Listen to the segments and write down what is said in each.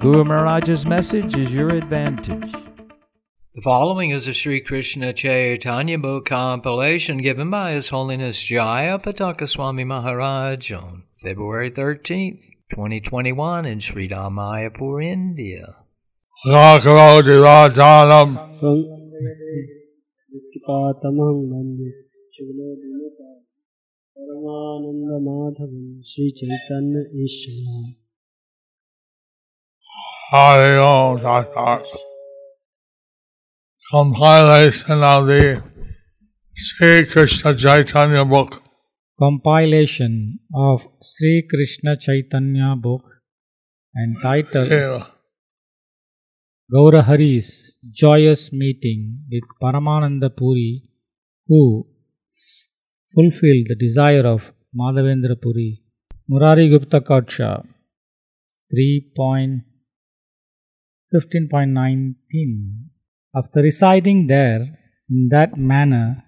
Guru Maharaj's message is your advantage. The following is a Sri Krishna Chaitanya book compilation given by His Holiness Jayapataka Swami Maharaj on February 13th, 2021 in Sri Dham Mayapur, India. परमानन्दमाधवं Sri Chaitanya ईश्वरा audio.org. Compilation of the Sri Krishna Chaitanya book. Compilation of Sri Krishna Chaitanya book entitled. Gaurahari's Joyous Meeting with Paramananda Puri, who fulfilled the desire of Madhavendra Puri. Murari Gupta Kadcha 3. 15.19 After residing there in that manner,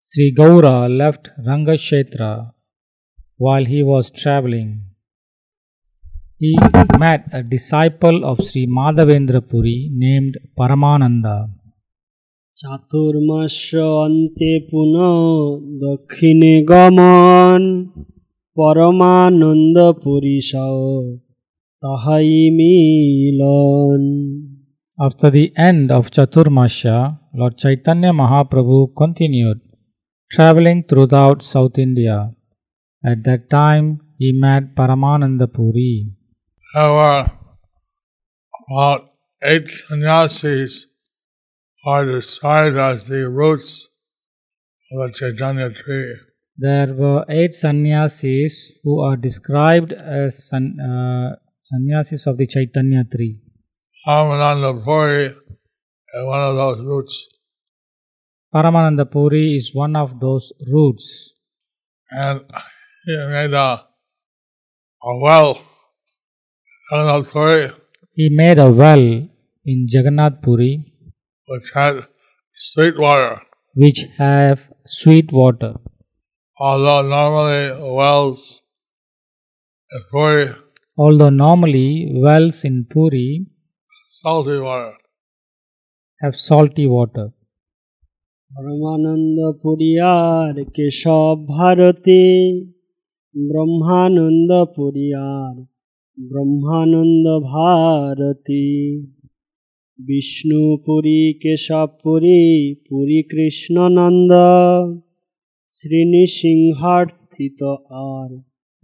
Sri Gaura left Rangakshetra while he was traveling. He met a disciple of Sri Madhavendra Puri named Paramananda. Chaturmas অন্তে পুনঃ দক্ষিণে গমন পরমানন্দ after the end of Chaturmasya, Lord Chaitanya Mahaprabhu continued traveling throughout South India. At that time, he met Paramananda Puri. There were about eight sannyasis are described as the roots of the Chaitanya tree. There were eight sannyasis who are described as san, uh, sannyasis of the Chaitanya tree. Paramananda Puri is one of those roots. Paramananda Puri is one of those roots. And he made a, a well. Paramananda Puri, He made a well in Jagannath Puri which had sweet water. which have sweet water. Although normally wells in Puri Although normally wells in Puri salty water. have salty water. পরমানন্দ পুরিয়ার কেশব ভারতে ব্রহ্মানন্দ পুরিয়ার ব্রহ্মানন্দ ভারতী বিষ্ণুপুরী কেশবপুরী পুরী কৃষ্ণনন্দ শ্রীনিসিংহার্থিত আর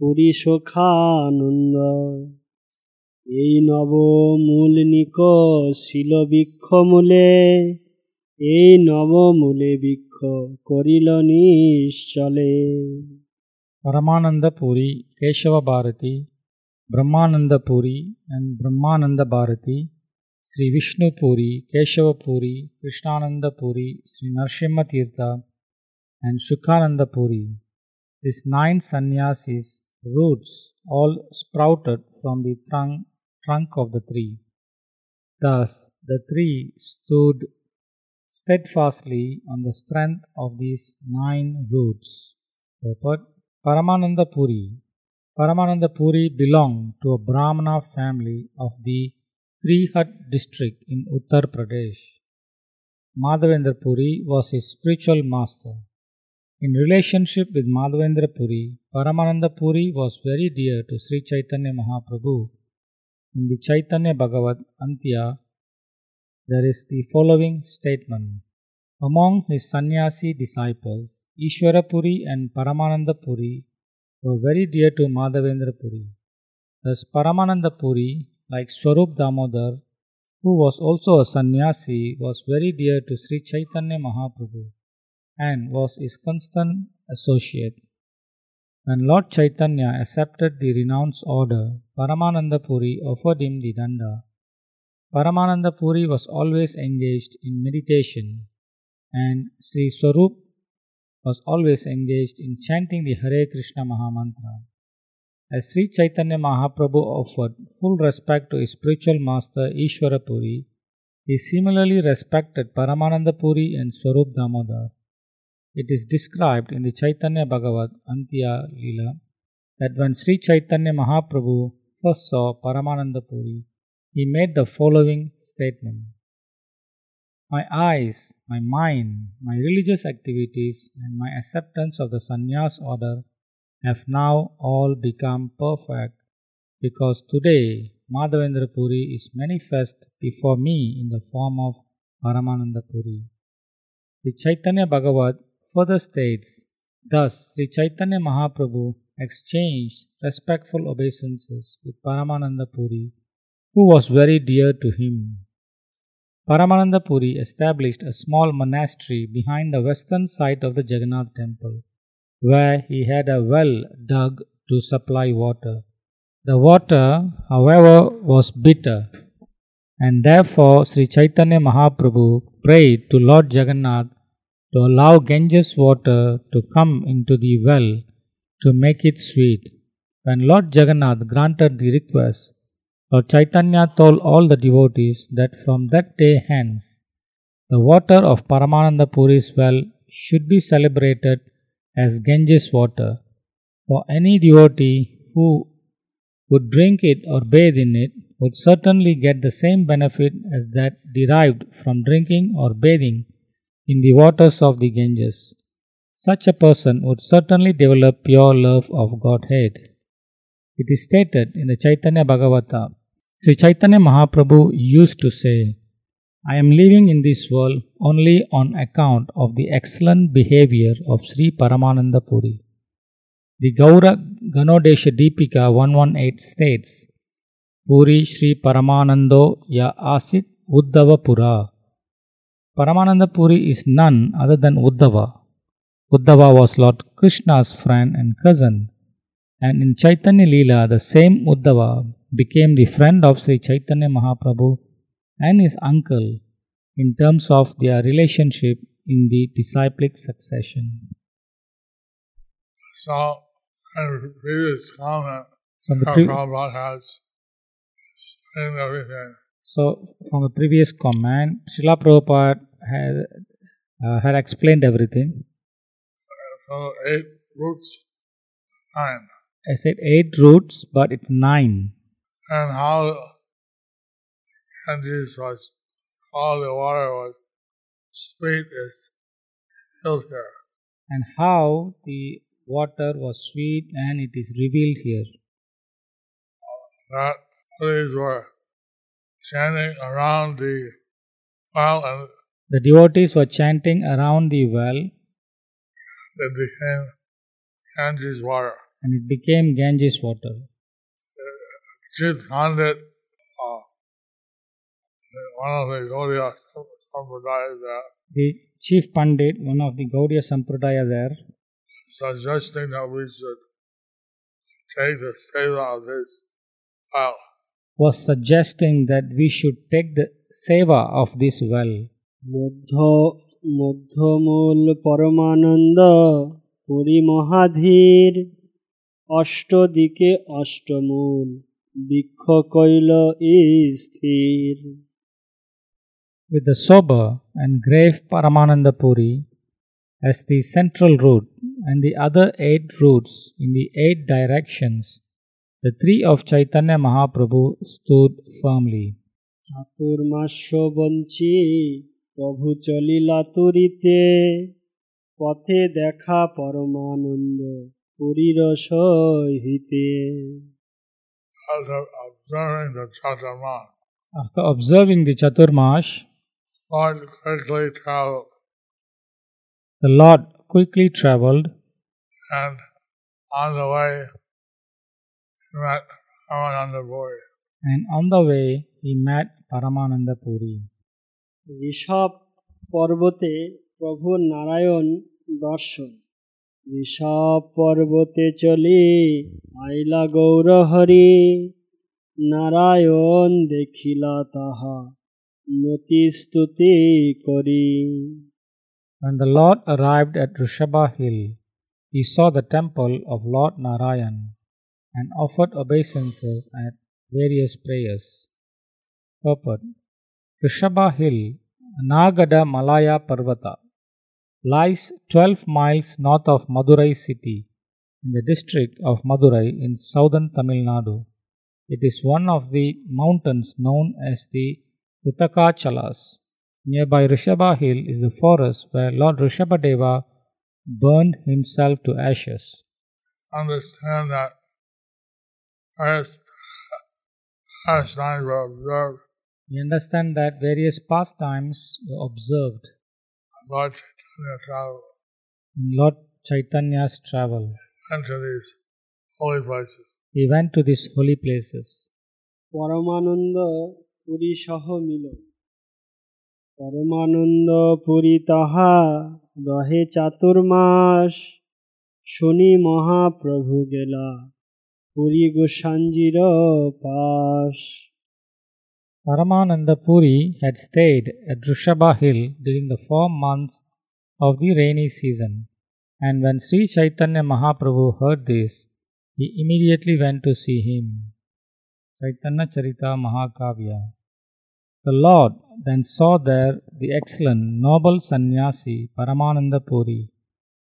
পুরী সখানন্দ এই নব মূল নিক শিল বৃক্ষ মূলে এই নবমূলে বৃক্ষ করিল নিশ্চলে Paramananda Puri, Keshava Bharati, Brahmananda Puri, and Brahmananda Bharati, Sri Vishnu Puri, Keshava Puri, Krishnananda Puri, Sri Narsimha Tirtha, and Shukhananda Puri. These nine sannyasis roots all sprouted from the trunk, trunk of the tree. Thus, the tree stood steadfastly on the strength of these nine roots. Purport Paramananda Puri. Paramananda Puri belonged to a Brahmana family of the Trihut district in Uttar Pradesh. Madhavendra Puri was his spiritual master. In relationship with Madhavendra Puri, Paramananda Puri was very dear to Sri Chaitanya Mahaprabhu. In the Chaitanya Bhagavat Antya, there is the following statement. Among his sannyasi disciples, Ishwara Puri and Paramananda Puri were very dear to Madhavendra Puri. Thus, Paramananda Puri, like Swarup Damodar, who was also a sannyasi, was very dear to Sri Chaitanya Mahaprabhu and was his constant associate. When Lord Chaitanya accepted the renounced order, Paramananda Puri offered him the danda. Paramananda Puri was always engaged in meditation, and Sri Swarup was always engaged in chanting the Hare Krishna Mahamantra. As Sri Chaitanya Mahaprabhu offered full respect to his spiritual master Ishwara Puri, he similarly respected Paramananda Puri and Swarup Damodar. It is described in the Chaitanya Bhagavat Antya Lila that when Sri Chaitanya Mahaprabhu first saw Paramananda Puri, he made the following statement My eyes, my mind, my religious activities, and my acceptance of the sannyas order have now all become perfect because today Madhavendra Puri is manifest before me in the form of Paramananda Puri. The Chaitanya Bhagavat further states Thus, Sri Chaitanya Mahaprabhu exchanged respectful obeisances with Paramananda Puri, who was very dear to him. Paramananda Puri established a small monastery behind the western side of the Jagannath temple, where he had a well dug to supply water. The water, however, was bitter, and therefore Sri Chaitanya Mahaprabhu prayed to Lord Jagannath to allow Ganges water to come into the well to make it sweet. When Lord Jagannath granted the request, Lord Chaitanya told all the devotees that from that day hence, the water of Paramananda Puri's well should be celebrated as Ganges water. For any devotee who would drink it or bathe in it would certainly get the same benefit as that derived from drinking or bathing in the waters of the Ganges. Such a person would certainly develop pure love of Godhead. It is stated in the Chaitanya Bhagavata Sri Chaitanya Mahaprabhu used to say, I am living in this world only on account of the excellent behavior of Sri Paramananda Puri. The Gaura Ganodesha Deepika 118 states, Puri Sri Paramanando Ya Asit Uddhava Pura. Paramananda Puri is none other than Uddhava. Uddhava was Lord Krishna's friend and cousin, and in Chaitanya Leela, the same Uddhava became the friend of Sri Chaitanya Mahaprabhu and his uncle in terms of their relationship in the disciplic succession. So, in the previous comment, From the pre- Prabhupada has explained everything. so, from the previous comment, Srila Prabhupada had, uh, had explained everything. So, eight roots, nine. I said eight roots, but it's nine. And how Ganges was, all the water was sweet as still here. And how the water was sweet and it is revealed here. That these were standing around the well and The devotees were chanting around the well it became Ganges water. and it became Ganges water. Chief Pandit, uh, one of the Gaudiya Sampradaya there, The chief Pandit, one of the Gaudiya Sampradaya there, suggesting that we should take the seva of this well. was suggesting that we should take the seva of this well. মধ্য মধ্যমূল পরমানন্দ পুরী মহাধীর অষ্টদিকে অষ্টমূল বৃক্ষ কইল স্থির With the sober and grave Paramananda Puri as the central root and the other eight roots in the eight directions, the three of Chaitanya Mahaprabhu stood firmly. Chaturmasya বঞ্চি প্রভু চলিলা তুরিতে পথে দেখা পরমানন্দ পুরীর সহিতে After observing the Chaturma, After observing the Chaturmash, Lord quickly traveled the Lord quickly traveled and on the way he met Ramananda Puri. and on the way he met Paramananda Puri. Rishabh পর্বতে প্রভু নারায়ণ দর্শন ঋষভ পর্বতে চলি আইলা গৌর হরি নারায়ণ দেখিলা তাহা মতি স্তুতি করি When the Lord arrived at Rishabha hill, he saw the temple of Lord Narayan and offered obeisances at various prayers. Purport Rishabha hill, Nagada Malaya Parvata, lies 12 miles north of Madurai city in the district of Madurai in southern Tamil Nadu. It is one of the mountains known as the Utakachalas. Nearby Rishabha hill is the forest where Lord Rishabhadeva burned himself to ashes. Understand that as were observed We understand that various pastimes were observed Lord Chaitanya travel in Lord Chaitanya's travel. into these holy places. He went to these holy places. পরমানন্দ পুরী সহ মিলন পরমানন্দ পুরী তাহা রহে চাতুর্মাস শনি মহাপ্রভু গেলা পুরী গোসাঞ্জির পাশ Paramananda Puri had stayed at Rishabha hill during the four months of the rainy season, and when Sri Chaitanya Mahaprabhu heard this, he immediately went to see him. Chaitanya Charita Mahakavya. The Lord then saw there the excellent noble sannyasi Paramananda Puri,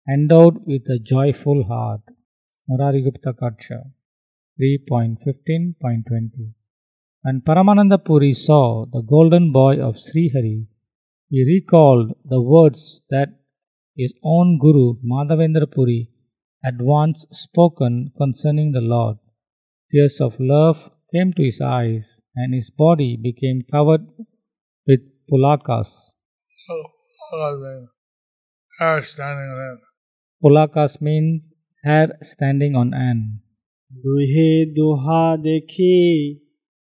endowed with a joyful heart. Murari Gupta Kadcha 3.15.20 When Paramananda Puri saw the golden boy of Srihari, he recalled the words that his own Guru Madhavendra Puri had once spoken concerning the Lord. Tears of love came to his eyes, and his body became covered with pulakas. So, other than hair standing in Pulakas means hair standing on end. দুহে দোহা দেখি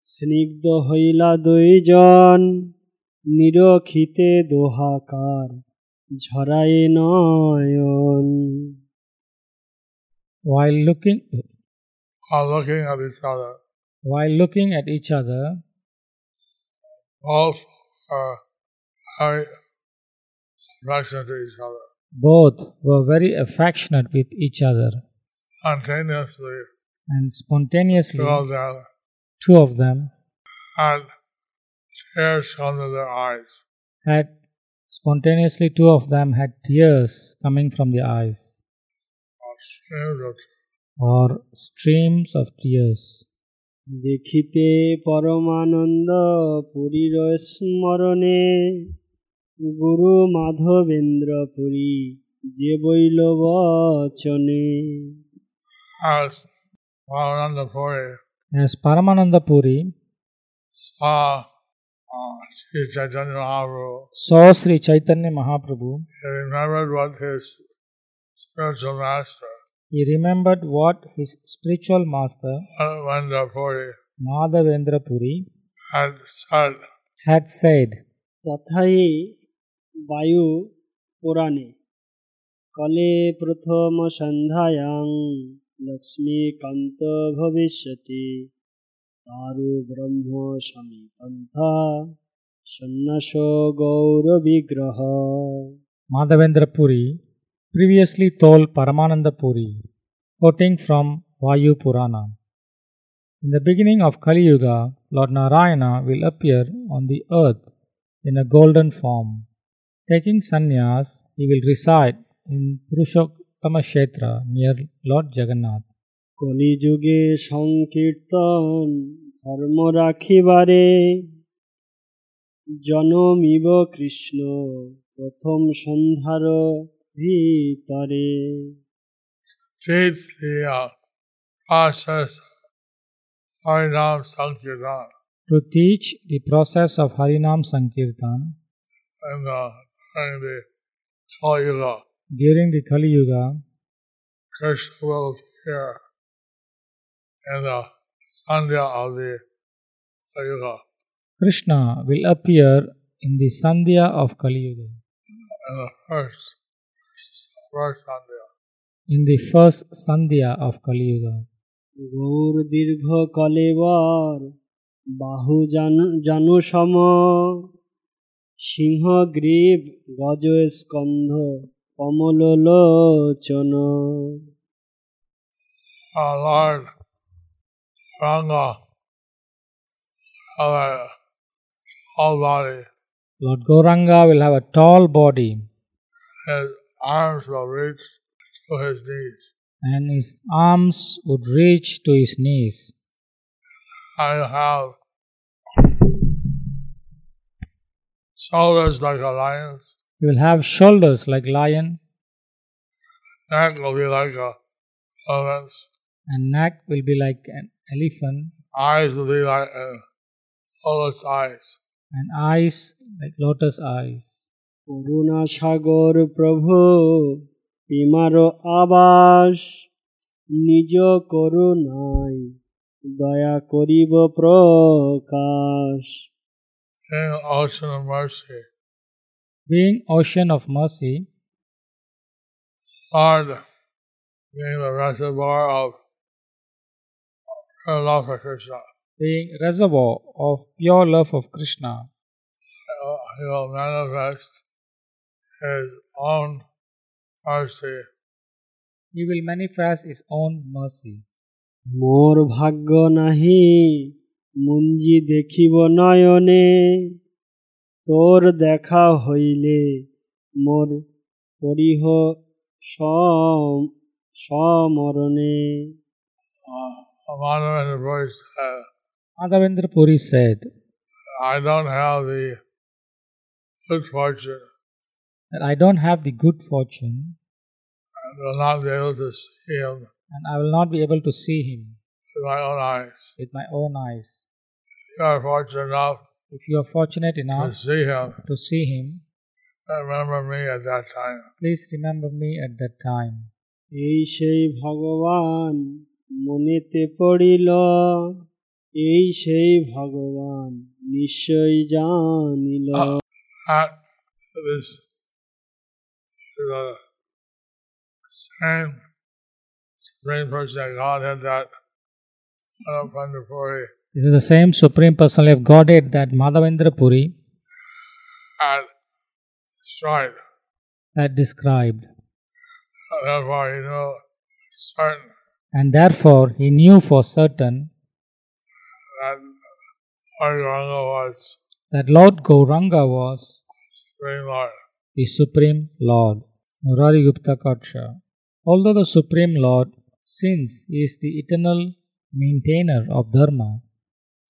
স্নিগ্ধ হইলা দুইজন নিরখিতে দোহাকার ঝরায়ে নয়ন While looking, while looking at each other. while looking at each other, Both are very affectionate to each other. both were very affectionate with each other, Spontaneously, and spontaneously, two of them two of them had tears come to their eyes. had spontaneously two of them had tears coming from their eyes or streams of or streams of tears দেখিতে পরমানন্দ পুরীর স্মরণে গুরু মাধবেন্দ্র পুরী যে বইল বচনে as Mahananda Puri as paramananda puri saw uh, Sri Chaitanya Mahaprabhu, saw sri chaitanya mahaprabhu he remembered what his spiritual master, he remembered what his spiritual master Mahavendra Puri, madhavendra puri had said had said তথাই বায়ু পুরাণে কলে প্রথম সন্ধ্যায়াং लक्ष्मीकान्त भविष्यति तारो ब्रह्म समीपन्था सन्नसो गौरविग्रह Madhavendra Puri previously told Paramananda Puri, quoting from Vayu Purana. In the beginning of Kali Yuga, Lord Narayana will appear on the earth in a golden form. Taking sannyas, he will reside in Purushok Kshetra near Lord Jagannath. কলিযুগে সংকীর্তন ধর্ম রাখিবারে জনমিব কৃষ্ণ প্রথম সন্ধ্যার ভিতরে teach the uh, process of Harinam Sankirtan To teach the process of Harinam Sankirtan and uh, during the Kali Yuga, during the Kali Yuga, Krishna will appear in the Sandhya of the Kali Yuga, Krishna will appear in the Sandhya of Kali Yuga. in the first, first Sandhya. in the first Sandhya of Kali Yuga. গৌর দীর্ঘ কলেবর বাহু জানু জানু সম সিংহ গ্রীব গজ স্কন্ধ কমল লোচন Our Lord Ranga, our whole body, Lord Gauranga will have a tall body his arms will reach to his knees. and his arms would reach to his knees. I have shoulders like a lion's, He will have shoulders like lion neck will be like a elephant's, and neck will be like an elephant eyes will be like a lotus eyes. and eyes like lotus eyes. করুণা সাগর প্রভু পিমার আবাস নিজ করুণাই দয়া করিব প্রকাশ In the ocean of mercy, Being ocean of mercy, Lord, being the reservoir of pure love for Krishna, being reservoir of pure love of Krishna, uh, he will manifest his own mercy he will manifest his own mercy. মোর ভাগ্য নাহি মুঞ্জি দেখিব নয়নে তোর দেখা হইলে মোর পরিহ সম- সমরণে Uh, Madhavan the voice said, Madhavendra Puri said I don't have the good fortune that I don't have the good fortune and will not be able to see him and I will not be able to see him with my own eyes. with my own eyes. You are fortunate enough If you are fortunate to enough see him, to see him, remember me at that time. please remember me at that time. এই সেই ভগবান মনেতে পড়িল এই সেই ভগবান নিশ্চয় জানিল That is the same Supreme Person of Godhead that Madhavendra this is the same Supreme Personality of Godhead that Madhavendra Puri had destroyed. had described. Therefore, you know, certain And therefore he knew for certain that Lord Gauranga was that Lord Gauranga was Supreme Lord. the Supreme Lord. Murari Gupta Kadcha. Although the Supreme Lord, since he is the eternal maintainer of Dharma,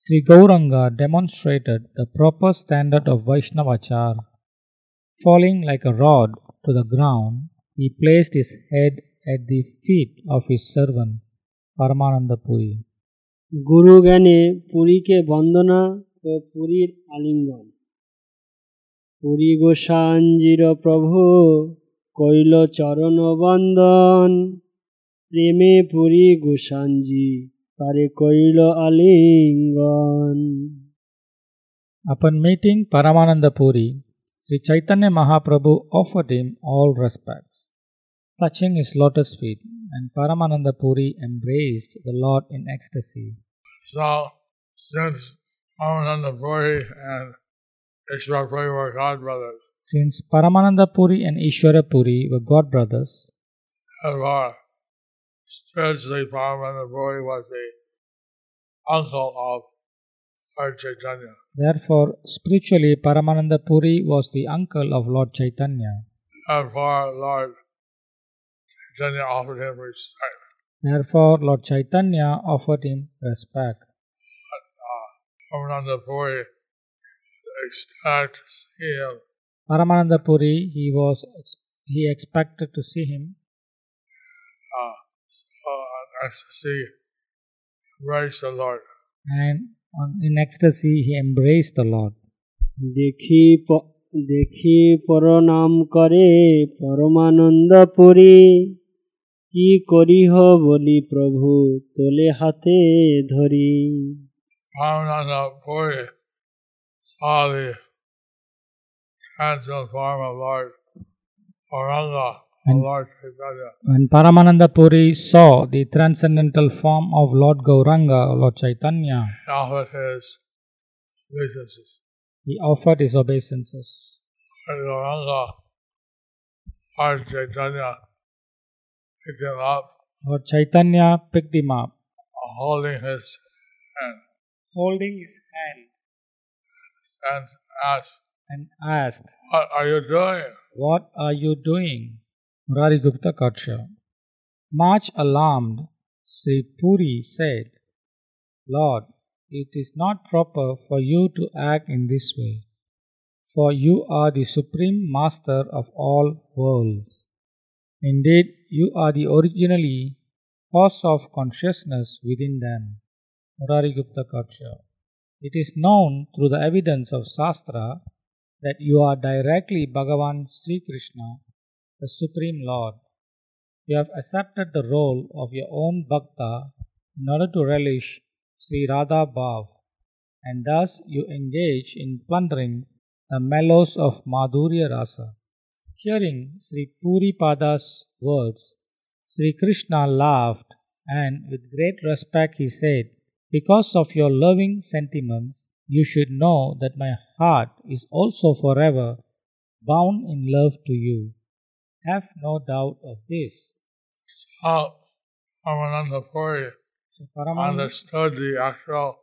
Sri Gauranga demonstrated the proper standard of Vaishnavachar. Falling like a rod to the ground, he placed his head at the feet of his servant Paramananda Puri. গুরু জ্ঞানে পুরীকে বন্দনা ও পুরীর আলিঙ্গন পুরী গোসাঞ্জির প্রভু কইল চরণ বন্দন প্রেমে পুরী গোসাঞ্জি তারে Upon meeting Paramananda Puri, Sri Chaitanya Mahaprabhu offered him all respects, touching his lotus feet, and Paramananda Puri embraced the Lord in ecstasy. So, since Paramananda Puri and Ishvara Puri were god brothers, since Paramananda and Ishvara were god brothers, spiritually, Paramananda Puri was the uncle of Lord Chaitanya. therefore spiritually Paramananda Puri was the uncle of Lord Chaitanya. Therefore, Lord Chaitanya offered him respect. Therefore Lord Chaitanya offered him respect. Paramananda Puri ecstatic to see him. Paramananda Puri, he was he expected to see him, Uh, ecstasy, embrace the Lord. and on, in ecstasy he embraced the Lord. দেখি প- দেখি প্রণাম করে পরমানন্দ পুরী কি করিহ বলি প্রভু তোলে হাতে ধরি Ramananda Puri saw the transcendental form of Lord Auranga Lord Chaitanya. When Paramananda Puri saw the transcendental form of Lord Gauranga, Lord Chaitanya, He offered his obeisances. he offered his obeisances. And Gauranga, Lord Chaitanya, picked him up, Lord Chaitanya picked him up, holding his hand, holding his hand, and asked, and asked, What are you doing? What are you doing? Murari Gupta Kadcha. Much alarmed, Sri Puri said, Lord, it is not proper for you to act in this way, for you are the supreme master of all worlds. Indeed, you are the originally cause of consciousness within them. Murari Gupta Kadcha. It is known through the evidence of Shastra that you are directly Bhagavan Sri Krishna, the Supreme Lord. You have accepted the role of your own Bhakta in order to relish Sri Radha Bhav, and thus you engage in plundering the mellows of Madhurya Rasa. Hearing Sri Puri Pada's words, Sri Krishna laughed and with great respect he said, Because of your loving sentiments, you should know that my heart is also forever bound in love to you. Have no doubt of this. How Paramananda Puri So Paramananda, understood the actual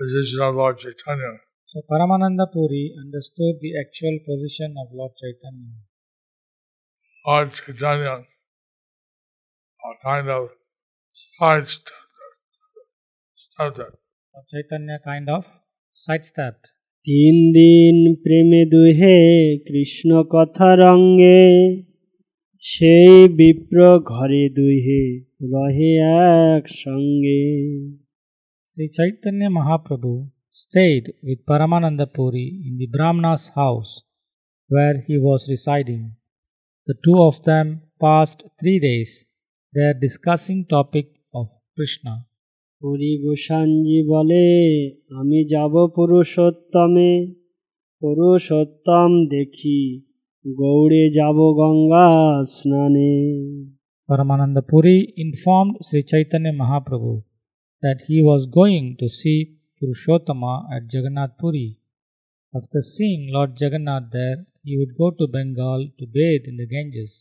position of Lord Chaitanya. so Paramananda Puri understood the actual position of Lord Chaitanya. Lord Chaitanya a kind of sidestepped stepped. Lord Chaitanya kind of sidestepped. তিন দিন প্রেমে দুহে কৃষ্ণ কথা রঙ্গে সেই বিপ্র ঘরে দুহে রহে এক সঙ্গে Sri Chaitanya Mahaprabhu stayed with Paramananda Puri in the Brahmana's house where he was residing. The two of them passed three days there discussing topic of Krishna. Puri গোসাঞ্জি বলে আমি যাব পুরুষোত্তমে পুরুষোত্তম দেখি গৌড়ে যাব গঙ্গা স্নানে Paramananda Puri informed Sri Chaitanya Mahaprabhu that he was going to see Purushottama at Jagannath Puri. After seeing Lord Jagannath there, he would go to Bengal to bathe in the Ganges.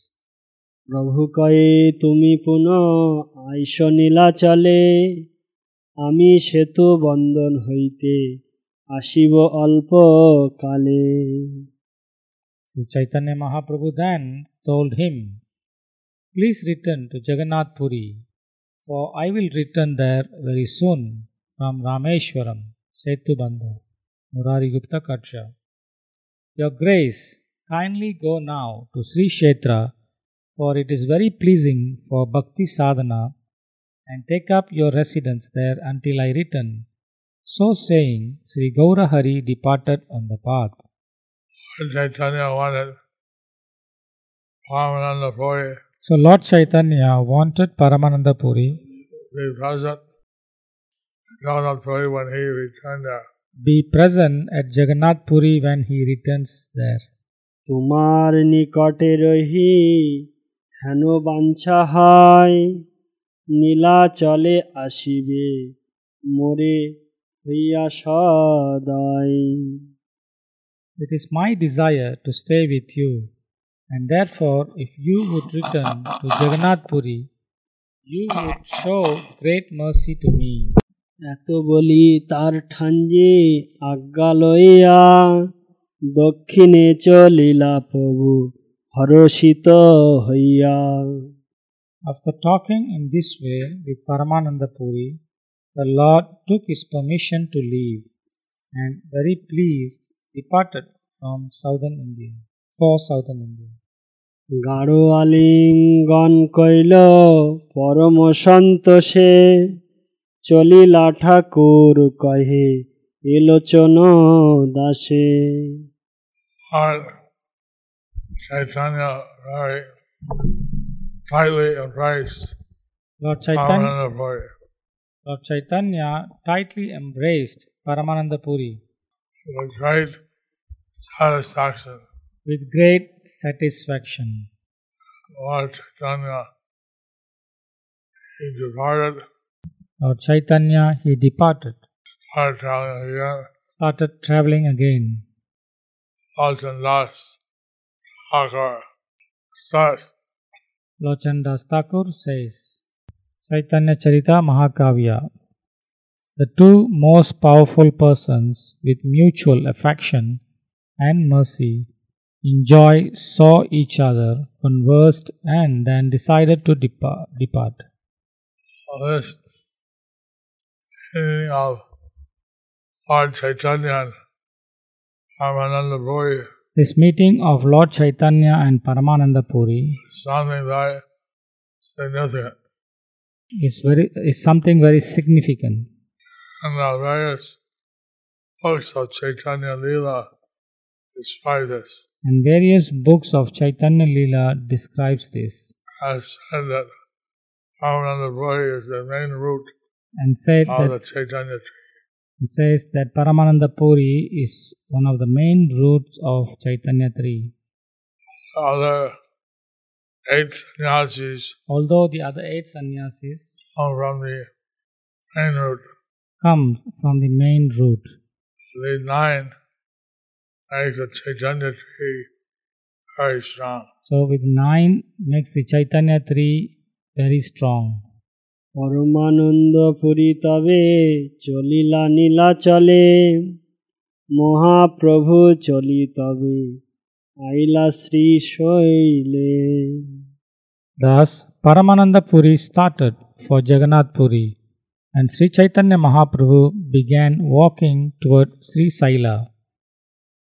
প্রভু কয়ে তুমি পুনঃ আইস নীলাচলে আমি সেতু বন্দন হইতে আসিব অল্প কালে Sri Chaitanya Mahaprabhu then told him, Please return to Jagannath Puri, for I will return there very soon from Rameshwaram, Setubandha, Murari Gupta Katsha. Your Grace, kindly go now to Sri Kshetra, for it is very pleasing for Bhakti Sadhana, and take up your residence there until I return. So saying, Sri Gaurahari departed on the path. Lord Chaitanya wanted Ramananda Puri So Lord Chaitanya wanted Paramananda Puri to be present in Jagannath Puri when he returned there. be present at Jagannath Puri when he returns there. তোমার নিকটে রহি হেন বাঞ্ছা হয় নীলাচলে আসিবে মোরে হইয়া সদয় It is my desire to stay with you, and therefore, if you would return to Jagannath Puri, you would show great mercy to me. এত বলি তার ঠাঞ্জে আজ্ঞা লইয়া দক্ষিণে চলিলা প্রভু হরষিত হইয়া After talking in this way with Paramananda Puri, the Lord took his permission to leave, and very pleased departed from southern India for southern India. গাঢ় আলিঙ্গন কইল পরম সন্তোষে চলিলা ঠাকুর কহে এলোচন দাসে Lord Chaitanya very tightly embraced Lord Chaitanya, Puri. Lord Chaitanya tightly embraced Paramananda Puri with great satisfaction. with great satisfaction. Lord Chaitanya, he departed, Lord Chaitanya, he departed, started traveling again. started traveling again. Lochan Das Thakur says, Lochan Das Thakur says, Chaitanya Charita Mahakavya. The two most powerful persons with mutual affection and mercy enjoy saw each other, conversed, and then decided to depart. depart. of Lord Chaitanya and Paramananda Puri This meeting of Lord Chaitanya and Paramananda Puri is something very significant. is very is something very significant. And the various books of Chaitanya Lila describe this. And various books of Chaitanya Lila describes this Has said that Paramananda Puri is the main root and said of that the Chaitanya tree. It says that Paramananda Puri is one of the main roots of Chaitanya tree. Other eight sannyasis Although the other eight sannyasis come from the main root. come from the main root. The nine make the Chaitanya tree very strong. So with nine makes the Chaitanya tree very strong. পরমানন্দ পুরী তবে চলিলা নীলাচলে মহাপ্রভু চলি তবে আইলা Shri শৈলে Thus, Paramananda Puri started for Jagannath Puri, and Sri Chaitanya Mahaprabhu began walking toward Sri Saila.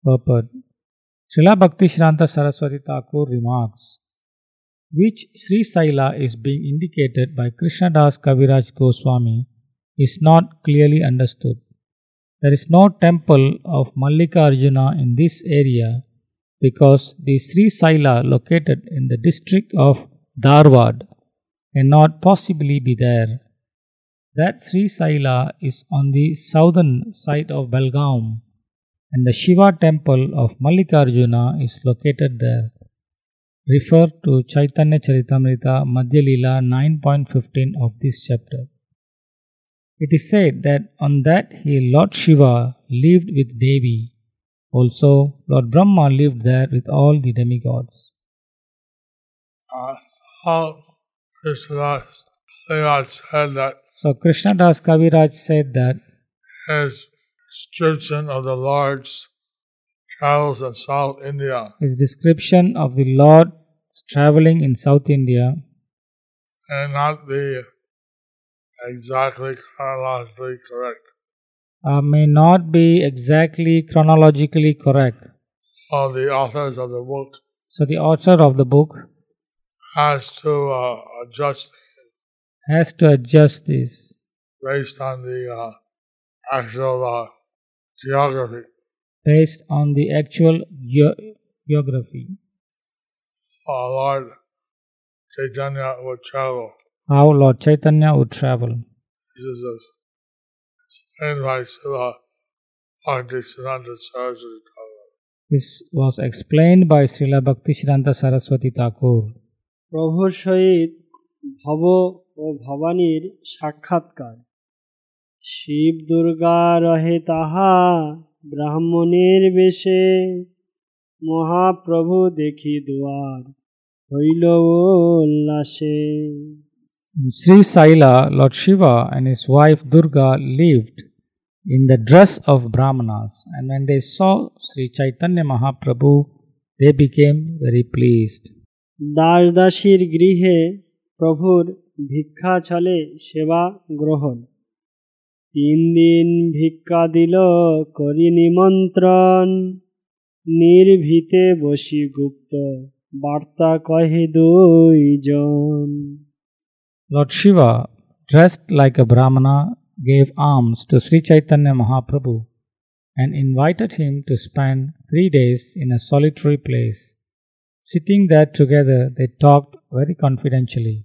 Purport Srila Bhakti Shranta Saraswati Thakur remarks Which Sri Saila is being indicated by Krishnadas Kaviraj Goswami is not clearly understood. There is no temple of Mallika Arjuna in this area because the Sri Saila located in the district of Dharwad cannot possibly be there. That Sri Saila is on the southern side of Belgaum and the Shiva temple of Mallikarjuna is located there. Refer to Chaitanya Charitamrita Madhya Lila 9.15 of this chapter. It is said that on that hill Lord Shiva lived with Devi. Also, Lord Brahma lived there with all the demigods. So Krishna Das Kaviraj said that his description of the Lord's travels in South India his description of the Lord traveling in South India may not be exactly chronologically correct. uh, may not be exactly chronologically correct. So the authors of the book So the author of the book has to uh, adjust has to adjust this based on the uh, actual uh, geography based on the actual geo- geography, Uh, Lord Chaitanya would travel. how Lord Chaitanya would travel. This is a explained by Srila Bhaktisiddhanta Saraswati Thakur. This was explained by Srila Bhaktisiddhanta Saraswati Thakur. প্রভুর সহিত ভব ও ভবানীর সাক্ষাৎকার শিব দুর্গা রহে তাহা ব্রাহ্মণের বেশে মহাপ্রভু দেখি দুয়ার হইল উল্লাসে In Sri Saila, Lord Shiva and his wife Durga lived in the dress of Brahmanas, and when they saw Sri Chaitanya Mahaprabhu, they became very pleased. Das দাসীর গৃহে প্রভুর ভিক্ষা চলে সেবা গ্রহণ তিন দিন ভিক্ষা দিল করি নিমন্ত্রণ নির্ভীতে বসি গুপ্ত বার্তা কহে দুইজন Lord Shiva, dressed like a Brahmana, gave alms to Sri Chaitanya Mahaprabhu and invited him to spend three days in a solitary place. Sitting there together, they talked very confidentially.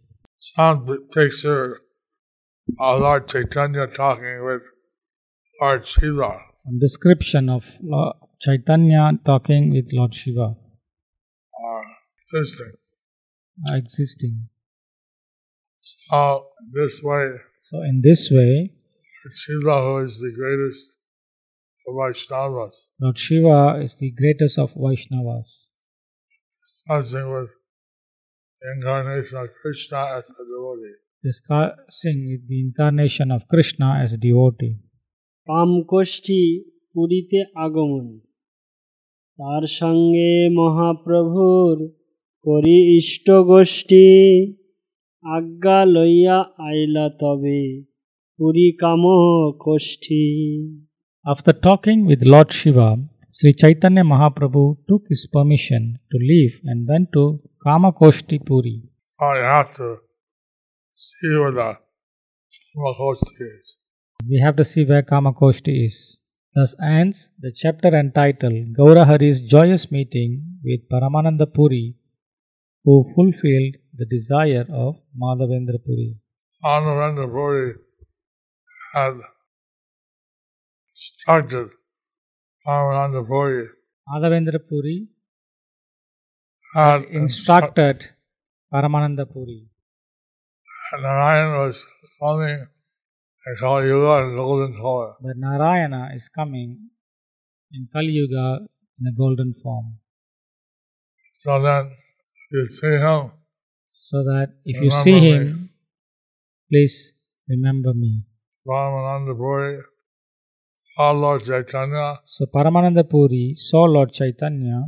Some p- picture of Lord Chaitanya talking with Lord Shiva. Some description of Lord Chaitanya talking with Lord Shiva. are existing. are existing. So this way, So, in this way, Shiva, who is the greatest of Vaishnavas, Lord Shiva is the greatest of Vaishnavas, discussing with incarnation of Krishna as a devotee discussing with the incarnation of Krishna as a devotee. কামকোষ্ঠী পুরীতে আগমন তার সঙ্গে মহাপ্রভুর করি ইষ্ট গোষ্ঠী আজ্ঞা লইয়া আইলা তবে পুরী কাম কোষ্ঠী After talking with Lord Shiva, Sri Chaitanya Mahaprabhu took his permission to leave and went to Kamakoshti Puri. So you have to see where the Kamakoshti is. We have to see where Kamakoshti is. Thus ends the chapter entitled Gaurahari's joyous meeting with Paramananda Puri, who fulfilled the desire of Madhavendra Puri. Anuranda Puri had instructed Anuranda Puri Madhavendra Puri had instructed Paramananda Puri. And Narayan was coming in Kali Yuga in golden color. But Narayana is coming in Kali Yuga in a golden form. So then you see him, So that if you see Remember him, please remember me. Ramananda Puri, saw Lord Chaitanya, So Paramananda Puri saw Lord Chaitanya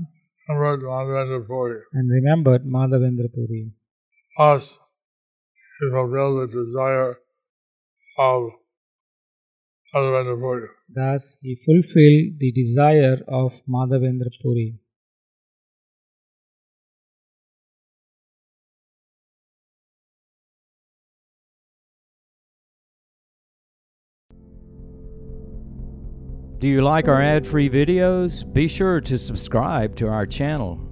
remembered and remembered Madhavendra Puri. Thus, he fulfilled the desire of Madhavendra Puri. Thus, he fulfilled the desire of Madhavendra Puri. Do you like our ad free videos? Be sure to subscribe to our channel.